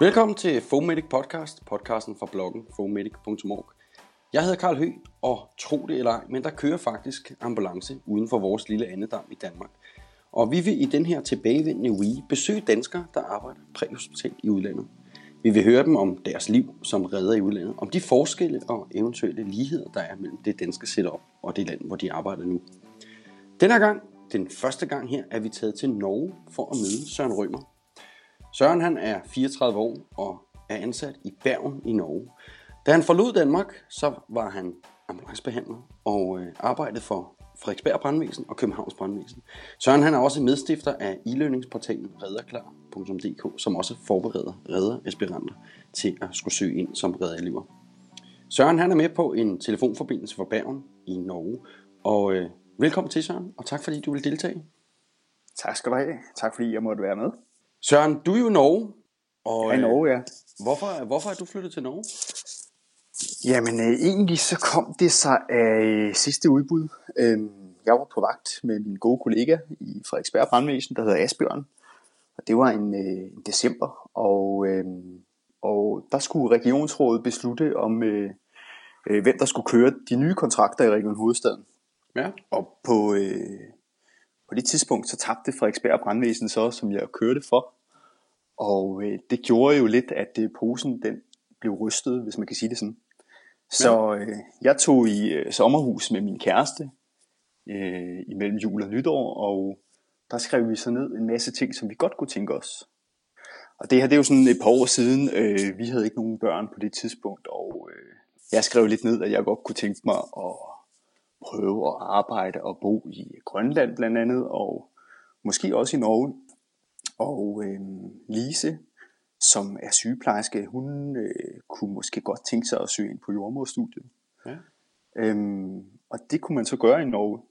Velkommen til Fomedic Podcast, podcasten fra bloggen fomedic.org. Jeg hedder Karl Høgh, og tro det eller ej, men der kører faktisk ambulance uden for vores lille andedam i Danmark. Og vi vil i den her tilbagevendende uge besøge danskere, der arbejder præhospitalt i udlandet. Vi vil høre dem om deres liv som redder i udlandet, om de forskelle og eventuelle ligheder, der er mellem det danske setup og det land, hvor de arbejder nu. Den her gang, den første gang her, er vi taget til Norge for at møde Søren Rømer. Søren han er 34 år og er ansat i Bergen i Norge. Da han forlod Danmark, så var han ambulancebehandler og øh, arbejdede for Frederiksberg Brandvæsen og Københavns Brandvæsen. Søren han er også medstifter af e-learningsportalen redderklar.dk, som også forbereder redderaspiranter til at skulle søge ind som redderelever. Søren han er med på en telefonforbindelse for Bergen i Norge. Og øh, velkommen til Søren, og tak fordi du vil deltage. Tak skal du have. Tak fordi jeg måtte være med. Søren, du er jo i Norge. Og, ja, i Norge, ja. Hvorfor, hvorfor er du flyttet til Norge? Jamen øh, egentlig så kom det sig af øh, sidste udbud. Øhm, jeg var på vagt med min gode kollega i Frederiksberg Brandvæsen, der hedder Asbjørn. Og det var en, øh, en december, og, øh, og der skulle regionsrådet beslutte om, øh, øh, hvem der skulle køre de nye kontrakter i Region Hovedstaden. Ja. Og på, øh, på det tidspunkt så tabte Frederiksberg Brandvæsen så, som jeg kørte for. Og øh, det gjorde jo lidt, at øh, posen den blev rystet, hvis man kan sige det sådan. Så øh, jeg tog i øh, sommerhus med min kæreste øh, imellem jul og nytår, og der skrev vi så ned en masse ting, som vi godt kunne tænke os. Og det her det er jo sådan et par år siden. Øh, vi havde ikke nogen børn på det tidspunkt, og øh, jeg skrev lidt ned, at jeg godt kunne tænke mig at prøve at arbejde og bo i Grønland blandt andet, og måske også i Norge. Og øh, Lise, som er sygeplejerske, hun øh, kunne måske godt tænke sig at søge ind på jordmorstudiet. Ja. Øhm, og det kunne man så gøre i Norge.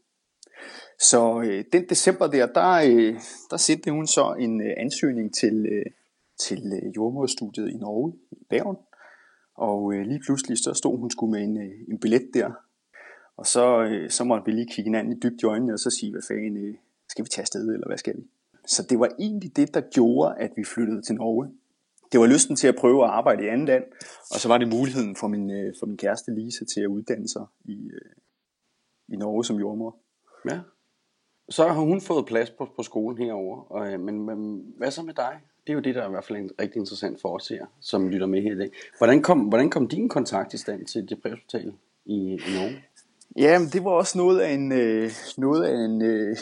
Så øh, den december der, der, øh, der sendte hun så en øh, ansøgning til, øh, til øh, jordmorstudiet i Norge, i Bergen. Og øh, lige pludselig så stod hun sgu med en, øh, en billet der. Og så, øh, så måtte vi lige kigge hinanden i dybt i øjnene og så sige, hvad fanden, øh, skal vi tage afsted, eller hvad skal vi? Så det var egentlig det, der gjorde, at vi flyttede til Norge det var lysten til at prøve at arbejde i andet land, og så var det muligheden for min, øh, for min kæreste Lise til at uddanne sig i, øh, i Norge som jordmor. Ja. Så har hun fået plads på, på skolen herover, og, øh, men, men hvad så med dig? Det er jo det, der er i hvert fald en, rigtig interessant for os her, som lytter med her i dag. Hvordan kom, hvordan kom din kontakt i stand til det præhospital i, i Norge? Ja, det var også noget af en, øh, noget af en øh,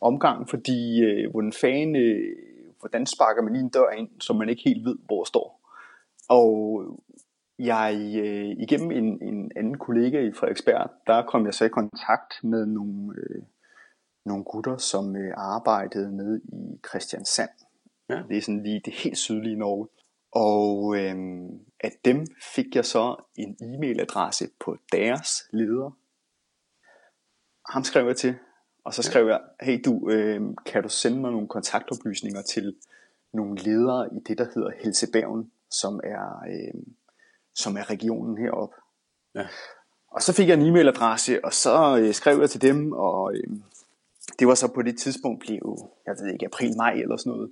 omgang, fordi øh, hvordan fanden øh, hvordan sparker man lige en dør ind, som man ikke helt ved, hvor står. Og jeg, øh, igennem en, en anden kollega i Frederiksberg, der kom jeg så i kontakt med nogle, øh, nogle gutter, som øh, arbejdede nede i Christiansand. Ja. Det er sådan lige det helt sydlige Norge. Og øh, af dem fik jeg så en e-mailadresse på deres leder. Ham skrev jeg til, og så skrev jeg, hey du, øh, kan du sende mig nogle kontaktoplysninger til nogle ledere i det, der hedder Helsebergen, som er, øh, som er regionen heroppe. Ja. Og så fik jeg en e-mailadresse, og så øh, skrev jeg til dem, og øh, det var så på det tidspunkt blev, jeg ved ikke, april-maj eller sådan noget.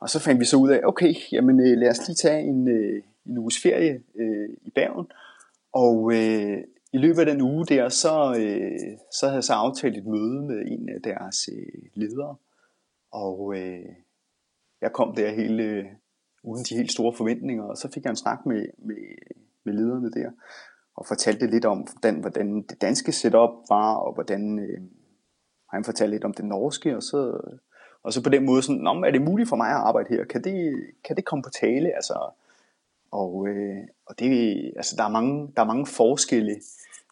Og så fandt vi så ud af, okay, jamen øh, lad os lige tage en, øh, en uges ferie øh, i Bergen, og øh, i løbet af den uge der, så, øh, så havde jeg så aftalt et møde med en af deres øh, ledere. Og øh, jeg kom der hele, øh, uden de helt store forventninger, og så fik jeg en snak med, med, med lederne der, og fortalte lidt om, hvordan, hvordan det danske setup var, og hvordan øh, han fortalte lidt om det norske, og så, og så på den måde sådan, Nå, er det muligt for mig at arbejde her? Kan det, kan det komme på tale? Altså, og, øh, og det, altså, der, er mange, der er mange forskelle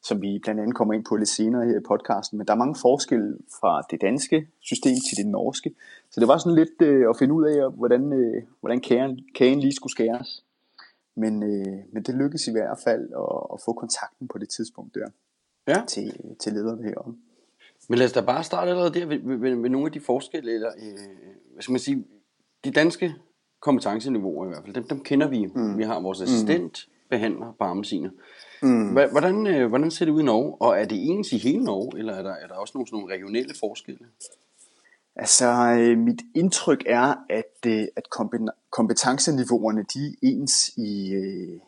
som vi blandt andet kommer ind på lidt senere her i podcasten, men der er mange forskelle fra det danske system til det norske. Så det var sådan lidt øh, at finde ud af, hvordan, øh, hvordan kagen, kagen lige skulle skæres. Men, øh, men det lykkedes i hvert fald at, at få kontakten på det tidspunkt der ja. til, til lederne herom. Men lad os da bare starte allerede der ved, ved, ved, ved nogle af de forskelle, eller øh, hvad skal man sige, de danske kompetenceniveauer i hvert fald, dem, dem kender vi. Mm. Vi har vores assistent, mm. behandler på armesiner. Mm. Hvordan, øh, hvordan ser det ud i Norge? Og er det ens i hele Norge, eller er der, er der også nogle, sådan nogle regionale forskelle? Altså, øh, mit indtryk er, at, øh, at kompetenceniveauerne de er ens i, øh,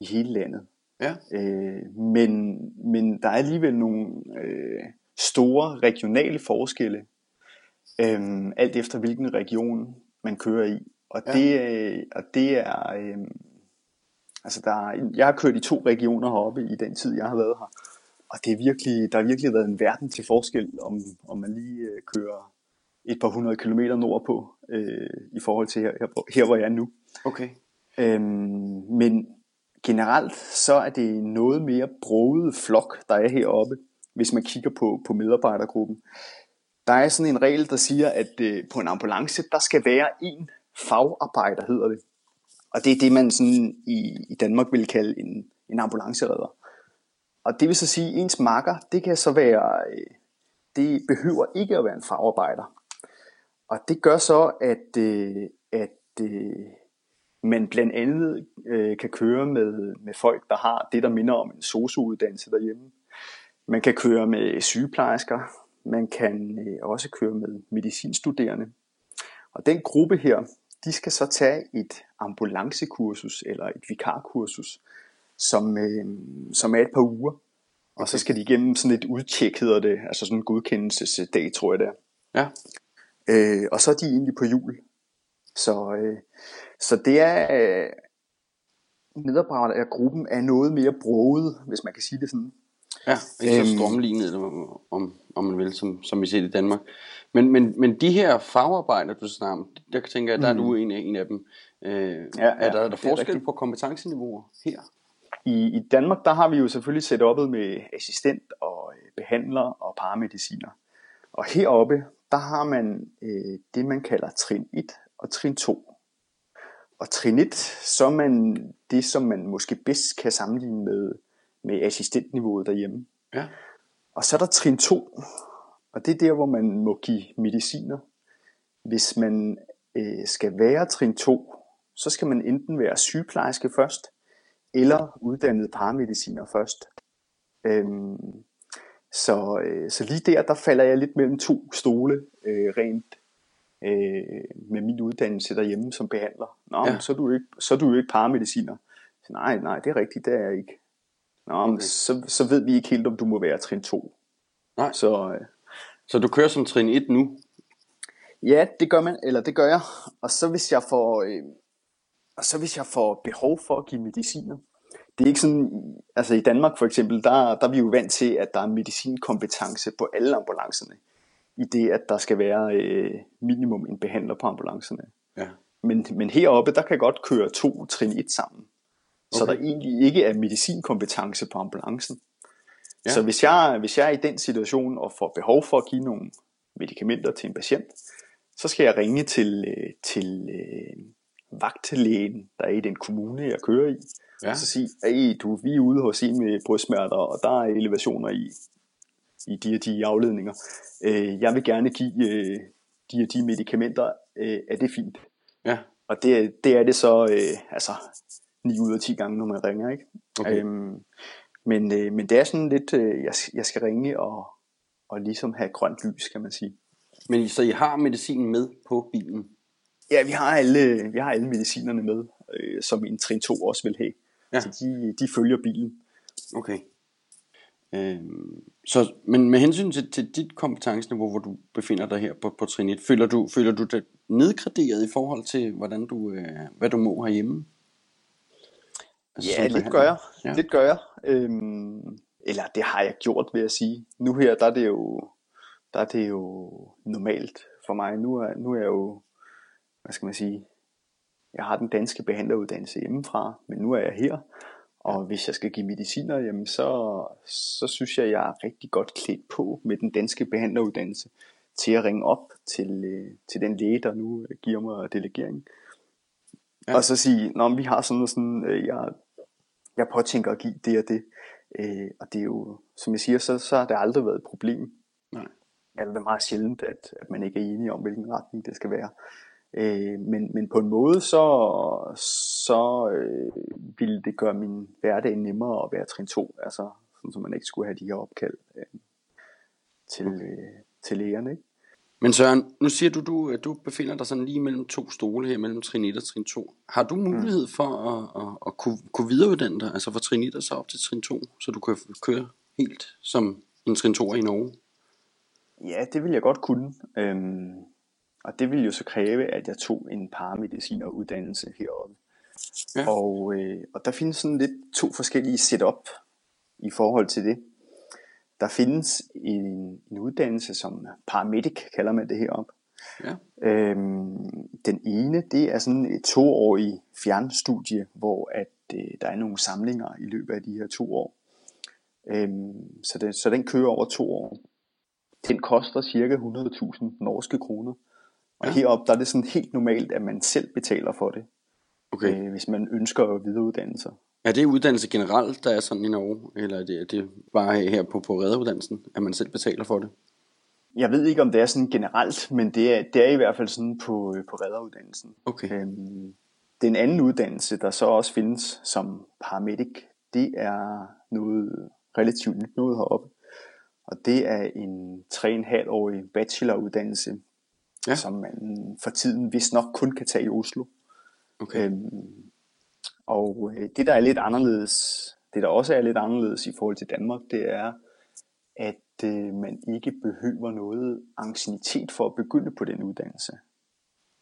i hele landet. Ja. Øh, men, men der er alligevel nogle øh, store regionale forskelle, øh, alt efter hvilken region man kører i. Og Ja. det, øh, og det er, øh, altså der er, jeg har kørt i to regioner heroppe i den tid, jeg har været her. Og det er virkelig, der har virkelig været en verden til forskel, om, om man lige øh, kører et par hundrede kilometer nordpå, øh, i forhold til her, her, her, hvor jeg er nu. Okay. Øhm, men generelt så er det noget mere broget flok, der er heroppe, hvis man kigger på, på medarbejdergruppen. Der er sådan en regel, der siger, at øh, på en ambulance, der skal være en fagarbejder, hedder det. Og det er det, man sådan i, i Danmark vil kalde en, en ambulanceredder. Og det vil så sige, at ens marker, det kan så være, øh, det behøver ikke at være en fagarbejder. Og det gør så, at, øh, at øh, man blandt andet kan køre med, med folk, der har det, der minder om en sosuuddannelse derhjemme. Man kan køre med sygeplejersker, man kan også køre med medicinstuderende. Og den gruppe her, de skal så tage et ambulancekursus eller et vikarkursus, som, øh, som er et par uger. Og så skal de igennem sådan et udtjek, hedder det, altså sådan en godkendelsesdag, tror jeg det er. Ja. Øh, og så er de egentlig på jul. Så, øh, så det er, øh, medarbejdergruppen er noget mere broget, hvis man kan sige det sådan. Ja, ikke så Øhm. strømlignet, om, om man vil, som, som vi ser det i Danmark. Men, men, men de her fagarbejdere, du snakker om, der tænker jeg, der er du en af, en af dem. Øh, ja, ja, er der, er der er forskel rigtigt. på kompetenceniveauer her? I, I Danmark, der har vi jo selvfølgelig setupet med assistent og øh, behandler og paramediciner. Og heroppe, der har man øh, det, man kalder trin 1 og trin 2. Og trin 1, så er man det, som man måske bedst kan sammenligne med, med assistentniveauet derhjemme. Ja. Og så er der trin 2, og det er der, hvor man må give mediciner. Hvis man øh, skal være trin 2, så skal man enten være sygeplejerske først, eller uddannet paramediciner først. Øhm, så, øh, så lige der, der falder jeg lidt mellem to stole, øh, rent øh, med min uddannelse derhjemme som behandler. Nå, Ja. så, er du ikke, så er du jo ikke paramediciner. Så, nej, nej, det er rigtigt, det er jeg ikke. Nå, Okay. så, så ved vi ikke helt, om du må være trin 2. Nej. Så øh, Så du kører som trin 1 nu? ja, det gør man, eller det gør jeg. Og så hvis jeg får, øh, og så hvis jeg får behov for at give mediciner, det er ikke sådan, altså i Danmark for eksempel, der, der er vi jo vant til, at der er medicinkompetence på alle ambulancerne. I det, at der skal være øh, minimum en behandler på ambulancerne. Ja. Men, men heroppe, der kan godt køre to trin 1 sammen. Så Okay. der egentlig ikke er medicinkompetence på ambulancen. Ja. Så hvis jeg, hvis jeg er i den situation og får behov for at give nogle medicamenter til en patient, så skal jeg ringe til, øh, til øh, vagtlægen, der er i den kommune, jeg kører i. Ja. Og så sige, hey, du, vi er ude hos en med brystsmerter, og der er elevationer i, i de og de afledninger. Øh, jeg vil gerne give øh, de og de medicamenter. Øh, er det fint? Ja. Og det, det er det så øh, altså 9 ud af 10 gange, når man ringer. ikke? Okay. Øhm, men, øh, men det er sådan lidt, øh, jeg, jeg skal ringe og, og ligesom have grønt lys, kan man sige. Men så I har medicinen med på bilen? Ja, vi har alle, vi har alle medicinerne med, øh, som en trin 2 også vil have. Ja. Så de, de følger bilen. Okay. Øhm, så, men med hensyn til, til dit kompetenceniveau, hvor du befinder dig her på, på trin 1, føler du, føler du dig nedgraderet i forhold til, hvordan du, øh, hvad du må herhjemme? Altså, Ja, lidt gør jeg. Ja. Lidt gør jeg. Øhm, eller det har jeg gjort, vil jeg sige. Nu her, der er det jo, der er det jo normalt for mig. Nu er, nu er jeg jo, hvad skal man sige, jeg har den danske behandleruddannelse hjemmefra, men nu er jeg her. Og hvis jeg skal give mediciner, jamen så, så synes jeg, jeg er rigtig godt klædt på med den danske behandleruddannelse til at ringe op til, øh, til den læge, der nu giver mig delegering. Ja. Og så sige, Nå, vi har sådan og sådan, øh, jeg, jeg påtænker at give det og det. Øh, og det er jo, som jeg siger, så, så har det aldrig været et problem. Nej. Eller det er meget sjældent, at, at man ikke er enige om, hvilken retning det skal være. Øh, men, men på en måde, så, så øh, ville det gøre min hverdag nemmere at være trin 2. Altså, sådan, så man ikke skulle have de her opkald øh, til, øh, til lægerne. Ikke? Men Søren, nu siger du, du, at du befinder dig sådan lige mellem to stole her, mellem trin 1 og trin 2. Har du mulighed for at, at, at kunne, kunne videreuddanne dig, altså fra trin 1 og så op til trin 2, så du kan køre helt som en trin 2 i Norge? Ja, det vil jeg godt kunne. Øhm, og det vil jo så kræve, at jeg tog en paramedicineruddannelse heroppe. Ja. Og, øh, og der findes sådan lidt to forskellige setup i forhold til det. Der findes en, en uddannelse som paramedic, kalder man det heroppe. Ja. Øhm, den ene, det er sådan et toårig fjernstudie, hvor at øh, der er nogle samlinger i løbet af de her to år. Øhm, så, den, så den kører over to år. Den koster cirka 100.000 norske kroner. Og ja. heroppe, der er det sådan helt normalt, at man selv betaler for det. Okay. Øh, hvis man ønsker at videreuddanne sig. Er det uddannelse generelt, der er sådan i Norge, eller er det, er det bare her på, på redderuddannelsen, at man selv betaler for det? Jeg ved ikke, om det er sådan generelt, men det er, det er i hvert fald sådan på, på redderuddannelsen. Okay. Øhm, den anden uddannelse, der så også findes som paramedic, det er noget relativt nyt noget heroppe. Og det er en 3,5-årig bacheloruddannelse, ja. som man for tiden vist nok kun kan tage i Oslo. Okay. Øhm, og øh, det der er lidt anderledes, det der også er lidt anderledes i forhold til Danmark, det er, at øh, man ikke behøver noget ancienitet for at begynde på den uddannelse.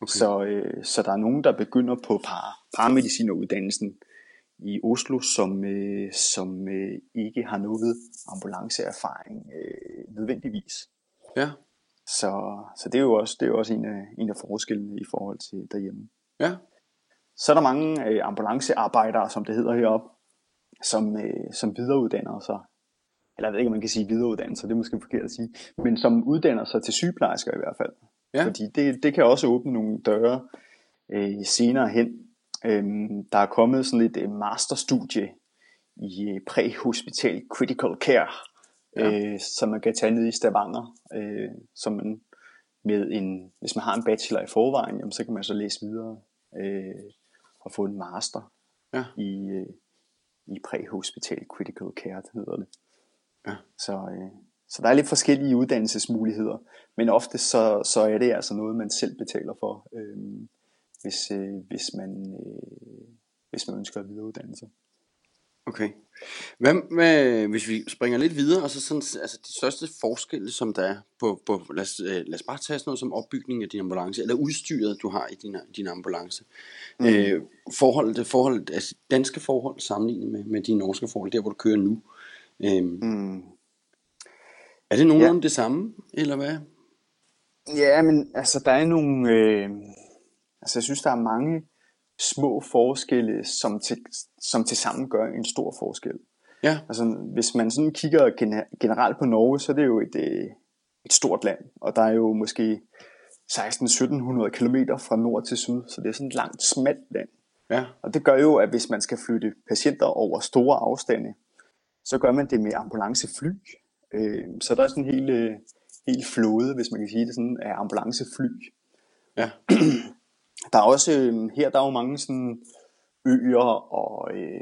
Okay. Så, øh, så der er nogen, der begynder på par, paramedicineruddannelsen i Oslo, som, øh, som øh, ikke har noget ambulanceerfaring øh, nødvendigvis. Ja. Så, så det er jo også, det er jo også en, af, en af forskellene i forhold til derhjemme. Ja. Så er der mange øh, ambulancearbejdere, som det hedder heroppe, som, øh, som videreuddanner sig. Eller jeg ved ikke, om man kan sige videreuddanner sig, det er måske forkert at sige. Men som uddanner sig til sygeplejersker i hvert fald. Ja. Fordi det, det kan også åbne nogle døre øh, senere hen. Øhm, der er kommet sådan et øh, masterstudie i øh, præhospital critical care, ja. øh, som man kan tage ned i Stavanger, øh, som man med en, hvis man har en bachelor i forvejen, jamen, så kan man så læse videre øh, og få en master ja. i, øh, i præhospital critical care, det hedder det. Ja. Så, øh, så der er lidt forskellige uddannelsesmuligheder, men ofte så, så er det altså noget, man selv betaler for, øh, hvis, øh, hvis, man, øh, hvis man ønsker at videreuddanne sig. Okay. Hvad med, hvis vi springer lidt videre, og så sådan, altså de største forskelle, som der er på, på lad, os, øh, lad os bare tage sådan noget som opbygning af din ambulance, eller udstyret, du har i din, din ambulance. Mm. Øh, forholdet, forholdet, altså danske forhold sammenlignet med, med de norske forhold, der hvor du kører nu. Øh, mm. Er det nogenlunde ja. det samme, eller hvad? Ja, men altså der er nogle, øh, altså jeg synes der er mange, små forskelle, som til, som til sammen gør en stor forskel. Ja. Altså, hvis man sådan kigger generelt på Norge, så er det jo et, øh, et stort land, og der er jo måske 16-1700 km fra nord til syd, så det er sådan et langt, smalt land. Ja. Og det gør jo, at hvis man skal flytte patienter over store afstande, så gør man det med ambulancefly. Øh, så der er sådan en hel, øh, hel flåde, hvis man kan sige det sådan, af ambulancefly. Ja. Der er også, øh, her der er jo mange sådan øer og øh,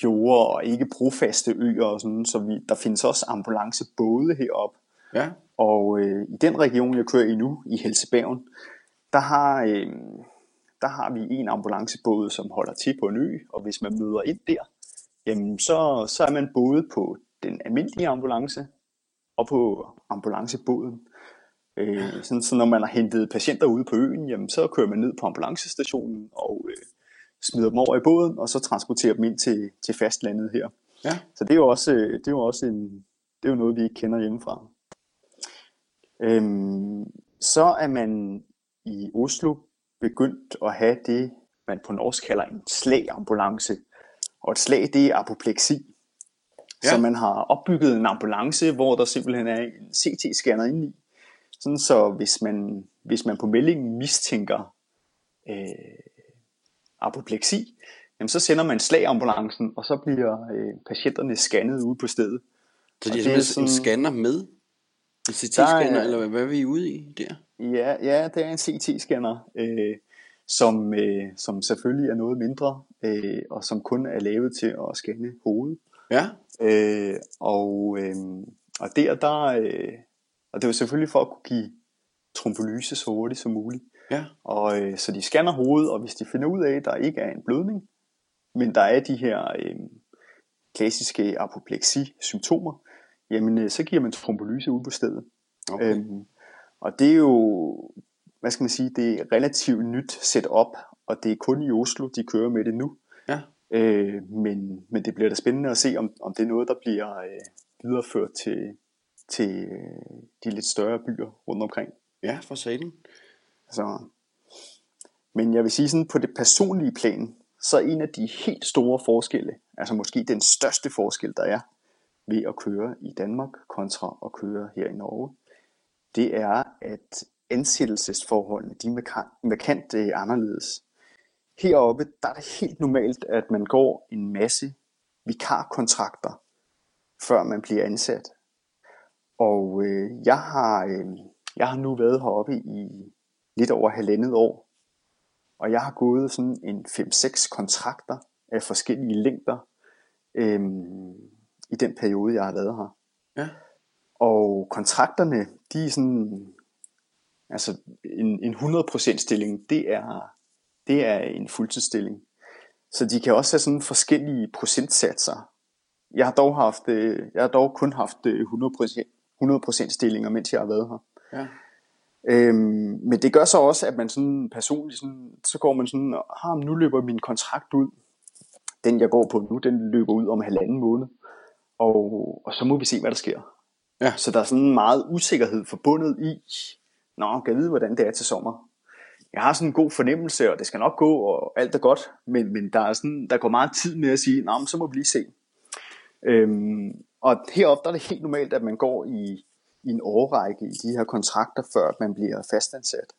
fjorde og ikke brofaste øer og sådan, så vi, der findes også ambulancebåde herop. Ja. Og øh, i den region, jeg kører i nu, i Helsebergen, der har, øh, der har vi en ambulancebåd, som holder til på en ø, og hvis man møder ind der, jamen så, så er man både på den almindelige ambulance og på ambulancebåden. Øh, sådan, så når man har hentet patienter ude på øen, jamen, så kører man ned på ambulancestationen og øh, smider dem over i båden, og så transporterer dem ind til, til fastlandet her. Ja. Så det er jo også, øh, det er jo også en, det er jo noget, vi ikke kender hjemmefra. Øhm, så er man i Oslo begyndt at have det, man på norsk kalder en slagambulance. Og et slag, det er apopleksi. Ja. Så man har opbygget en ambulance, hvor der simpelthen er en CT-scanner inde i, sådan så hvis man, hvis man på meldingen mistænker øh, apopleksi, jamen så sender man slagambulancen, og så bliver øh, patienterne scannet ude på stedet. Så de er sådan en scanner med? En CT-scanner, eller hvad er vi ude i der? Ja, ja det er en CT-scanner, øh, som, øh, som selvfølgelig er noget mindre, øh, og som kun er lavet til at scanne hovedet. Ja. Øh, og, øh, og der, der, øh, og det var selvfølgelig for at kunne give trombolyse så hurtigt som muligt. Ja. Og øh, så de scanner hovedet, og hvis de finder ud af, at der ikke er en blødning, men der er de her øh, klassiske apopleksi-symptomer, jamen øh, så giver man trombolyse ud på stedet. Okay. Øhm, og det er jo, hvad skal man sige, det er relativt nyt setup, og det er kun i Oslo, de kører med det nu. Ja. Øh, men, men det bliver da spændende at se, om, om det er noget, der bliver øh, videreført til, til øh, de lidt større byer rundt omkring. Ja, for satan. Så, men jeg vil sige sådan, på det personlige plan, så en af de helt store forskelle, altså måske den største forskel, der er ved at køre i Danmark kontra at køre her i Norge, det er, at ansættelsesforholdene de er markant, markant øh, anderledes. Heroppe der er det helt normalt, at man går en masse vikarkontrakter, før man bliver ansat. Og øh, jeg, har, øh, jeg har nu været heroppe i lidt over halvandet år, og jeg har gået sådan en 5-6 kontrakter af forskellige længder øh, i den periode, jeg har været her. Ja. Og kontrakterne, de er sådan, altså en, en 100% stilling, det er, det er en fuldtidsstilling. Så de kan også have sådan forskellige procentsatser. Jeg har dog, haft, øh, jeg har dog kun haft øh, 100%, 100% stillinger, mens jeg har været her. Ja. Øhm, men det gør så også, at man sådan personligt, sådan, så går man sådan, ah, nu løber min kontrakt ud. Den jeg går på nu, den løber ud om halvanden måned. Og, og så må vi se, hvad der sker. Ja. Så der er sådan meget usikkerhed forbundet i, nå, kan jeg vide, hvordan det er til sommer. Jeg har sådan en god fornemmelse, og det skal nok gå, og alt er godt, men, men der, er sådan, der går meget tid med at sige, nå, men så må vi lige se. Øhm, og heroppe der er det helt normalt, at man går i, i en årrække i de her kontrakter, før man bliver fastansat.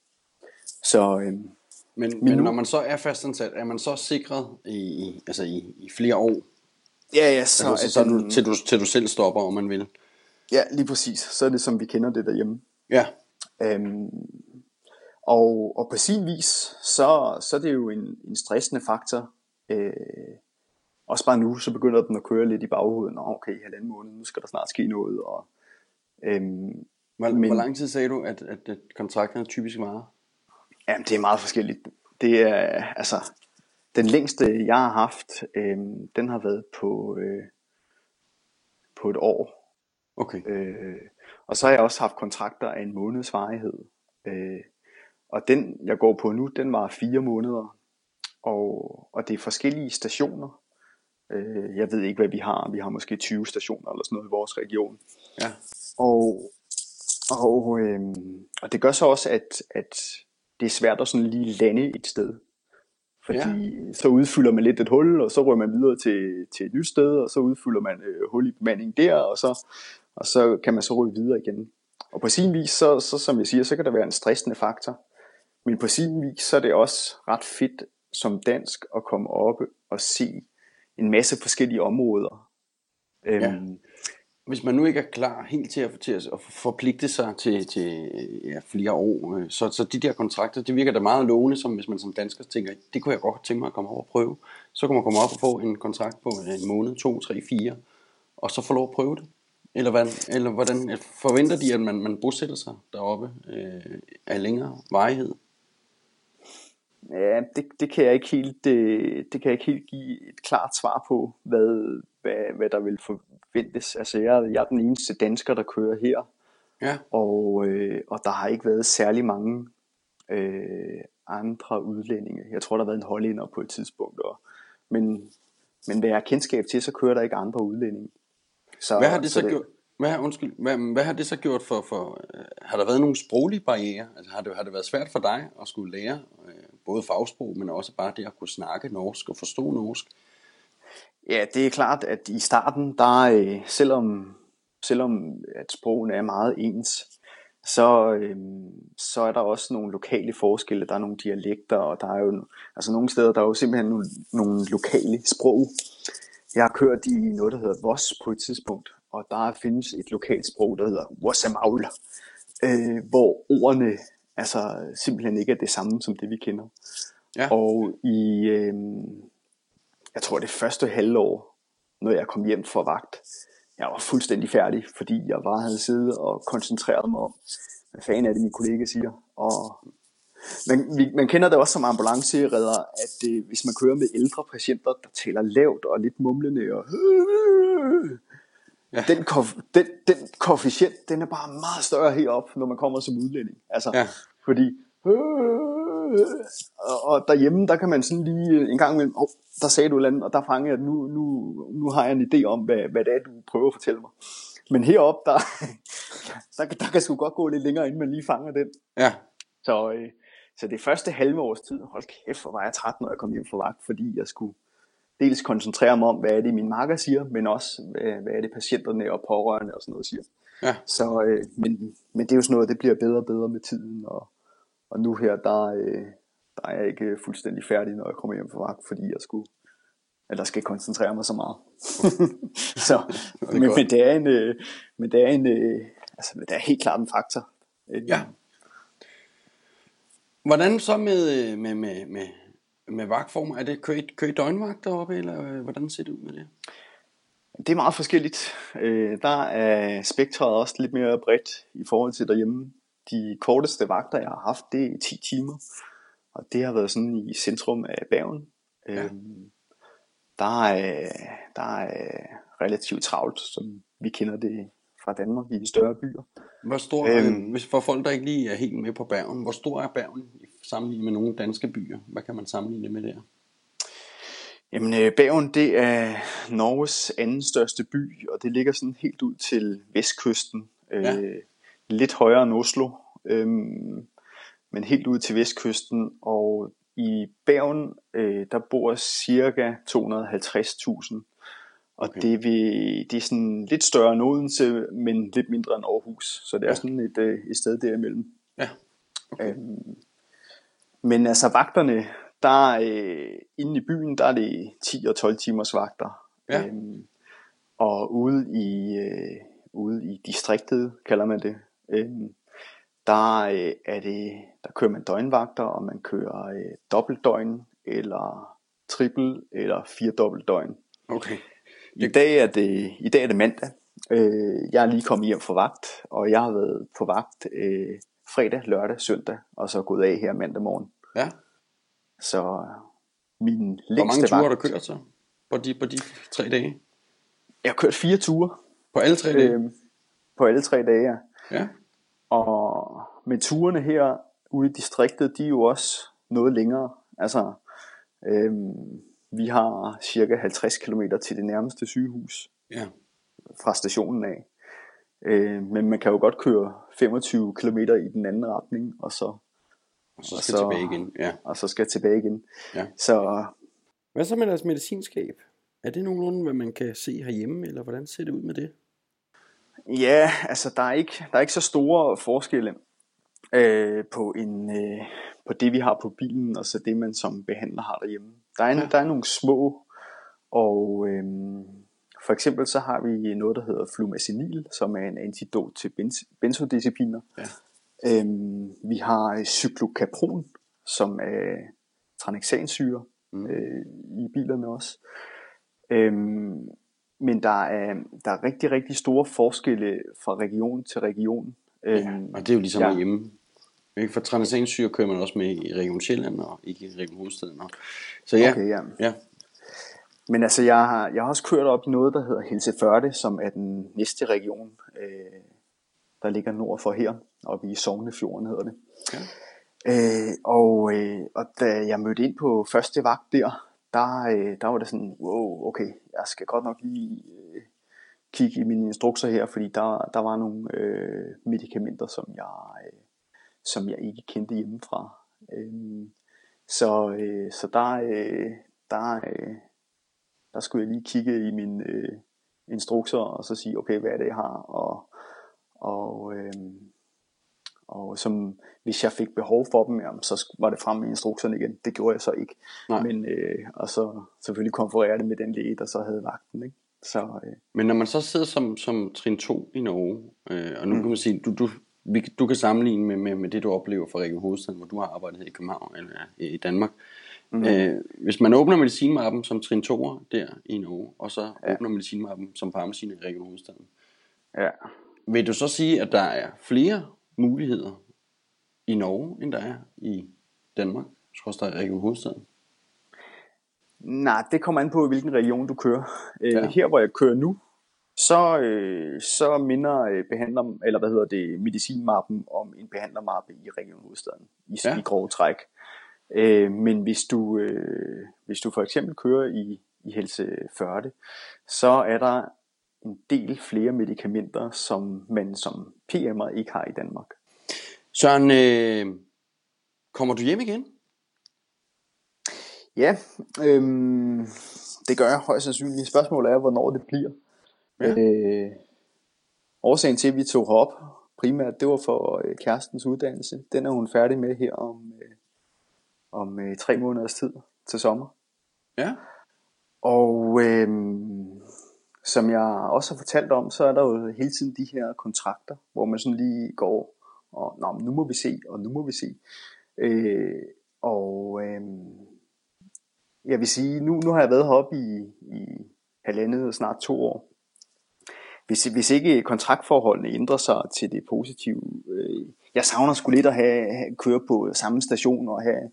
Så øhm, Men, men nu- når man så er fastansat, er man så sikret i, altså i, i flere år? ja, ja, så, Så, altså, så, du, til, du, til du selv stopper, om man vil? ja, lige præcis. Så er det, som vi kender det derhjemme. Ja. Øhm, og, og på sin vis, så, så er det jo en, en stressende faktor. Øh, også bare nu, så begynder den at køre lidt i baghovedet. Nå, okay, halvanden måned, nu skal der snart ske noget. Og, øhm, Hvor, Men- hvor lang tid sagde du, at, at, at kontrakterne typisk varer? jamen, det er meget forskelligt. Det er, altså, den længste, jeg har haft, øhm, den har været på, øh, på et år. Okay. Øh, og så har jeg også haft kontrakter af en måneds varighed. Øh, og den, jeg går på nu, den var fire måneder. Og, og det er forskellige stationer. Øh, jeg ved ikke, hvad vi har. Vi har måske 20 stationer eller sådan noget i vores region. Ja. Og, og, øh, og det gør så også, at, at det er svært at sådan lige lande et sted. Fordi ja. så udfylder man lidt et hul, og så rører man videre til, til et nyt sted, og så udfylder man øh, hul i bemanding der, og så, og så kan man så ryge videre igen. Og på sin vis, så, så som jeg siger, så kan der være en stressende faktor. Men på sin vis, så er det også ret fedt som dansk at komme op og se en masse forskellige områder. Ja. Øhm, Hvis man nu ikke er klar helt til at, til at forpligte sig til, til ja, flere år, øh, så, så de der kontrakter, det virker da meget lovende, som hvis man som dansker tænker, det kunne jeg godt tænke mig at komme over og prøve. Så kan man komme op og få en kontrakt på en måned, to, tre, fire, og så få lov at prøve det. Eller, hvad, eller hvordan forventer de, at man, man bosætter sig deroppe øh, af længere varighed? Ja, det, det kan jeg ikke helt, det, det kan jeg ikke helt give et klart svar på, hvad, hvad, hvad der vil forventes. Altså, jeg, jeg er den eneste dansker, der kører her, Ja, og, øh, og der har ikke været særlig mange øh, andre udlændinge. Jeg tror, der har været en hollænder på et tidspunkt, og, men, men hvad jeg har kendskab til, så kører der ikke andre udlændinge. Så, hvad har det så, det, gjort? Hvad, undskyld, hvad, hvad har det så gjort for, for øh, har der været nogle sproglige barriere? Altså har det, har det været svært for dig at skulle lære øh, både fagsprog, men også bare det at kunne snakke norsk og forstå norsk? Ja, det er klart, at i starten, der øh, selvom, selvom at sprogene er meget ens, så, øh, så er der også nogle lokale forskelle. Der er nogle dialekter, og der er jo altså nogle steder, der er jo simpelthen nogle, nogle lokale sprog. Jeg har kørt i noget, der hedder Voss på et tidspunkt, og der findes et lokalt sprog, der hedder Vossamaul, øh, hvor ordene altså simpelthen ikke er det samme som det, vi kender. Ja. Og i, øh, jeg tror det første halvår, når jeg kom hjem fra vagt, jeg var fuldstændig færdig, fordi jeg bare havde siddet og koncentreret mig om, hvad fanden er det, min kollega siger. Og man, vi, man kender det også som ambulanceredder, at øh, hvis man kører med ældre patienter, der taler lavt og lidt mumlende, og ja. den, kof- den, den koefficient, den er bare meget større herop, når man kommer som udlænding. Altså, ja. fordi og, og derhjemme, der kan man sådan lige en gang imellem, oh, der sagde du et eller andet, og der fanger jeg, at nu, nu, nu har jeg en idé om, hvad, hvad det er, du prøver at fortælle mig. Men herop der, der, der kan sgu godt gå lidt længere, inden man lige fanger den. Ja. Så, øh, så det første halve års tid, hold kæft, hvor var jeg træt, når jeg kom hjem fra vagt, fordi jeg skulle dels koncentrere mig om, hvad er det, min marker siger, men også, hvad, hvad er det, patienterne og pårørende og sådan noget siger. Ja. Så, øh, men, men det er jo sådan noget, det bliver bedre og bedre med tiden, og, og nu her, der, øh, der er jeg ikke fuldstændig færdig, når jeg kommer hjem fra vagt, fordi jeg skulle, eller skal koncentrere mig så meget. så, det men, men, det er en, øh, men det er en, øh, altså, det er helt klart en faktor. Ja. Hvordan så med, med, med, med, med vagtformer? Er det kø, kø døgnvagt deroppe, eller øh, hvordan ser det ud med det? Det er meget forskelligt. Øh, der er spektret også lidt mere bredt i forhold til derhjemme. De korteste vagter, jeg har haft, det er 10 timer. Og det har været sådan i centrum af Bergen. Ja. Øhm, der, er, der er relativt travlt, som vi kender det fra Danmark i større byer. Hvor stor, øhm, hvis for folk, der ikke lige er helt med på Bergen, hvor stor er Bergen sammenlignet med nogle danske byer? Hvad kan man sammenligne det med der? Jamen, øh, Bergen, det er Norges anden største by, og det ligger sådan helt ud til vestkysten. Ja. Øh, lidt højere end Oslo, øh, men helt ud til vestkysten. Og i Bergen, øh, der bor cirka 250.000 og okay. det, vil, det er sådan lidt større end Odense, men lidt mindre end Aarhus. Så det er ja. sådan et, øh, et sted derimellem. Ja. Okay. Øhm, men altså vagterne, der øh, inde i byen, der er det 10 og 12 timers vagter. Ja. Øhm, og ude i, øh, ude i distriktet, kalder man det, øhm, der øh, er det, der kører man døgnvagter, og man kører øh, dobbeltdøgn, eller trippel, eller fire dobbeltdøgn. Okay. I dag er det, i dag er det mandag. Øh, jeg er lige kommet hjem fra vagt, og jeg har været på vagt øh, fredag, lørdag, søndag, og så gået af her mandag morgen. Ja. Så min længste Hvor mange ture vagt, har du kørt så på de, på de tre dage? Jeg har kørt fire ture. På alle tre dage? Øh, på alle tre dage, ja. ja. Og med turene her ude i distriktet, de er jo også noget længere. Altså, øhm, vi har cirka 50 km til det nærmeste sygehus ja. fra stationen af. Øh, men man kan jo godt køre 25 km i den anden retning, og så, og så skal og så, tilbage igen. Ja. Og så skal tilbage igen. Ja. Så, hvad så med deres medicinskab? Er det nogenlunde, hvad man kan se herhjemme, eller hvordan ser det ud med det? Ja, altså der er ikke, der er ikke så store forskelle øh, på, en, øh, på det, vi har på bilen, og så det, man som behandler har derhjemme. Der er, en, ja. der er nogle små, og øh, for eksempel så har vi noget, der hedder flumacenil, som er en antidot til benz- benzodiazepiner. Ja. Øhm, vi har cyklocapron, som er tranexansyre mm. øh, i bilerne også. Øhm, men der er, der er rigtig, rigtig store forskelle fra region til region. Ja, øhm, og det er jo ligesom ja. hjemme. Ikke? For tranexansyre kører man også med i Region Sjælland og ikke i Region Hovedstaden. Så ja, okay, ja. ja. Men altså, jeg har, jeg har også kørt op i noget, der hedder Helse 40, som er den næste region, øh, der ligger nord for her, oppe i Sognefjorden hedder det. Ja. Øh, og, øh, og da jeg mødte ind på første vagt der, der, øh, der var det sådan, wow, okay, jeg skal godt nok lige øh, kigge i mine instrukser her, fordi der, der var nogle øh, medicamenter, som jeg, øh, som jeg ikke kendte hjemmefra. Øh, så, øh, så der, øh, der, øh, der skulle jeg lige kigge i mine øh, instrukser og så sige, okay, hvad er det, jeg har, og, og, øh, og som, hvis jeg fik behov for dem, jamen, så var det frem med instrukserne igen. Det gjorde jeg så ikke. Nej. Men, øh, og så selvfølgelig konferere det med den læge, der så havde vagten. Ikke? Så, øh. Men når man så sidder som, som trin 2 i Norge, øh, og nu mm. kan man sige, du, du, vi, du kan sammenligne med, med, med det, du oplever fra Region Hovedstaden, hvor du har arbejdet i København eller i Danmark. Mm. Øh, hvis man åbner medicinmappen som trin 2 der i Norge, og så ja. åbner medicinmappen som farmacin i Region Hovedstaden, ja. vil du så sige, at der er flere muligheder i Norge, end der er i Danmark, der er Region Hovedstaden? Nej, det kommer an på, hvilken region du kører. Øh, Ja. Her, hvor jeg kører nu, så, øh, så minder øh, behandler, eller hvad hedder det, medicinmappen om en behandlermappe i Region Hovedstaden, i, ja. i grove træk. Øh, men hvis du, øh, hvis du for eksempel kører i, i Helse Førde, så er der en del flere medicamenter, som man som PM'er ikke har i Danmark. Søren, øh, kommer du hjem igen? Ja, øhm, det gør jeg højst sandsynligt. Spørgsmålet er, hvornår det bliver. Ja. Øh, årsagen til, at vi tog herop, primært, det var for øh, kærestens uddannelse. Den er hun færdig med her om, øh, om øh, tre måneders tid til sommer. Ja. Og øhm, som jeg også har fortalt om, så er der jo hele tiden de her kontrakter, hvor man sådan lige går og, Nå, nu må vi se, og nu må vi se. Øh, og øhm, jeg vil sige, nu, nu har jeg været heroppe i, i halvandet og snart to år. Hvis, hvis ikke kontraktforholdene ændrer sig til det positive, øh, jeg savner sgu lidt at have, have køre på samme station og have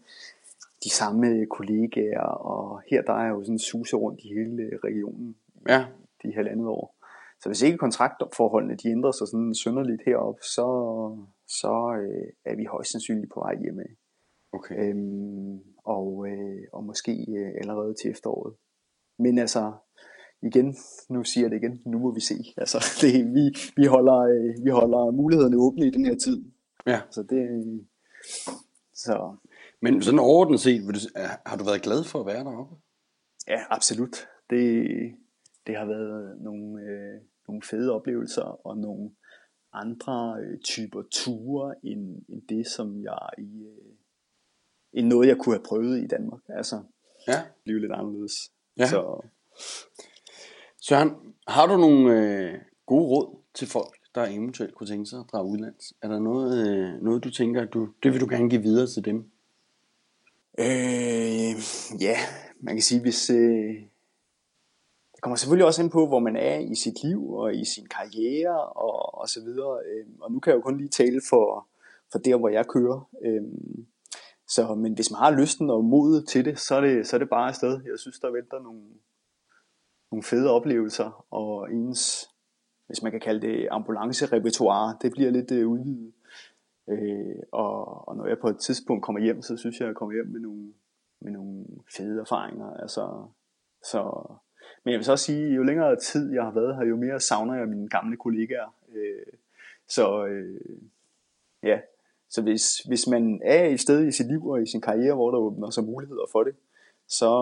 de samme kollegaer, og her der er jo sådan suser rundt i hele regionen Ja. de halvandet år. Så hvis ikke kontraktforholdene de ændrer sig sådan sønderligt herop, så, så øh, er vi højst sandsynligt på vej hjemme. Okay. Øhm, og, øh, og måske øh, allerede til efteråret. Men altså, igen, nu siger jeg det igen, nu må vi se. Altså, det, vi, vi, holder, øh, vi holder mulighederne åbne i den her tid. Ja. Så det, så Men sådan overordnet set, vil du, er- har du været glad for at være deroppe? ja, absolut. Det, det har været nogle, øh, nogle fede oplevelser og nogle andre øh, typer ture end, end det, som jeg i øh, end noget, jeg kunne have prøvet i Danmark. Altså, Ja. blive lidt anderledes. Ja. Så Søren, har du nogle øh, gode råd til folk, der eventuelt kunne tænke sig at drage udlands? Er der noget, øh, noget du tænker, du, det vil du gerne give videre til dem? Øh, ja, man kan sige, hvis... Øh, det kommer selvfølgelig også ind på, hvor man er i sit liv og i sin karriere og, og så videre. Øh, og nu kan jeg jo kun lige tale for, for der, hvor jeg kører. Øh, så, men hvis man har lysten og modet til det, så er det, så er det bare afsted. Jeg synes, der venter nogle, nogle fede oplevelser, og ens, hvis man kan kalde det ambulance-repertoire, det bliver lidt øh, udvidet. Øh, og, og når jeg på et tidspunkt kommer hjem, så synes jeg, at jeg kommer hjem med nogle, med nogle fede erfaringer. Altså, så, men jeg vil så også sige, jo længere tid jeg har været her, jo mere savner jeg mine gamle kollegaer. Øh, så øh, ja, så hvis, hvis man er et sted i sit liv og i sin karriere, hvor der åbner sig muligheder for det, så,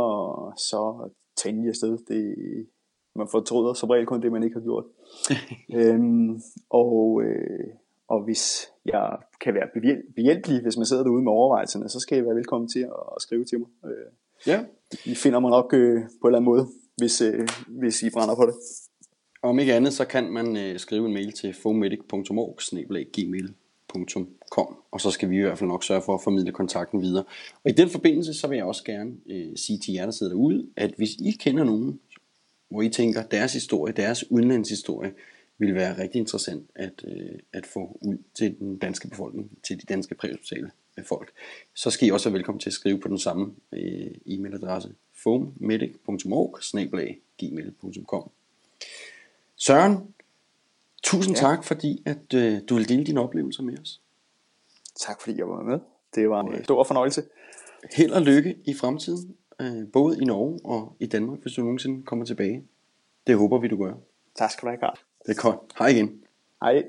så tag endelig afsted. Det, man fortryder som regel kun det, man ikke har gjort. øhm, og, øh, og hvis jeg kan være behjæl- behjælpelig, hvis man sidder derude med overvejelserne, så skal I være velkommen til at, skrive til mig. Øh, Ja. I finder mig nok øh, på en eller anden måde, hvis, øh, hvis I brænder på det. Om ikke andet, så kan man øh, skrive en mail til fomedic.org, og så skal vi i hvert fald nok sørge for at formidle kontakten videre. Og i den forbindelse, så vil jeg også gerne øh, sige til jer, der sidder derude, at hvis I kender nogen, hvor I tænker, deres historie, deres udenlandshistorie, vil være rigtig interessant at, øh, at få ud til den danske befolkning, til de danske præhospitale øh, folk, så skal I også være velkommen til at skrive på den samme øh, e-mailadresse foamedic.org, Søren, tusind ja. Tak, fordi at, øh, du vil dele dine oplevelser med os. Tak fordi jeg var med. Det var en stor fornøjelse. Held og lykke i fremtiden, øh, både i Norge og i Danmark, hvis du nogensinde kommer tilbage. Det håber vi, du gør. Tak skal du have, Karl. Det er godt. Hej igen. Hej.